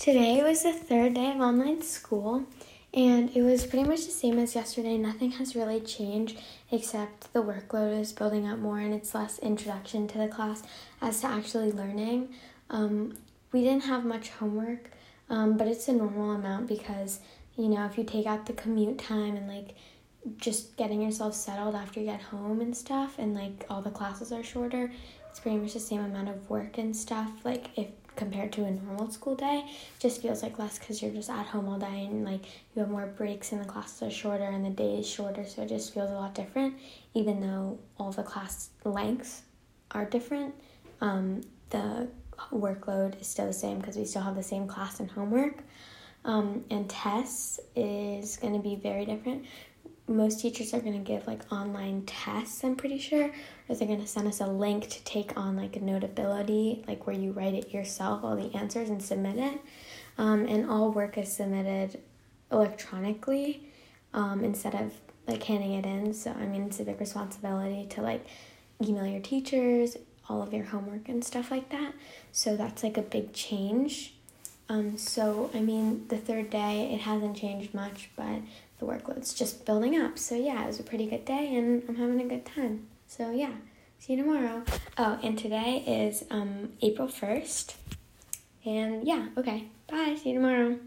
Today was the third day of online school, and it was pretty much the same as yesterday. Nothing has really changed except the workload is building up more and it's less introduction to the class as to actually learning. Um, we didn't have much homework, um, but it's a normal amount because, you know, if you take out the commute time and like just getting yourself settled after you get home and stuff, and like all the classes are shorter, it's pretty much the same amount of work and stuff. Like, if compared to a normal school day just feels like less because you're just at home all day and like you have more breaks and the classes are shorter and the day is shorter so it just feels a lot different even though all the class lengths are different. Um, the workload is still the same because we still have the same class and homework. Um, and tests is going to be very different most teachers are going to give like online tests i'm pretty sure. Or they're going to send us a link to take on like a notability like where you write it yourself all the answers and submit it. Um, and all work is submitted electronically um, instead of like handing it in. So i mean it's a big responsibility to like email your teachers all of your homework and stuff like that. So that's like a big change um, so i mean the third day it hasn't changed much but the workload's just building up. So yeah, it was a pretty good day and I'm having a good time. So yeah, see you tomorrow. Oh, and today is um, April 1st. And yeah, okay. Bye. See you tomorrow.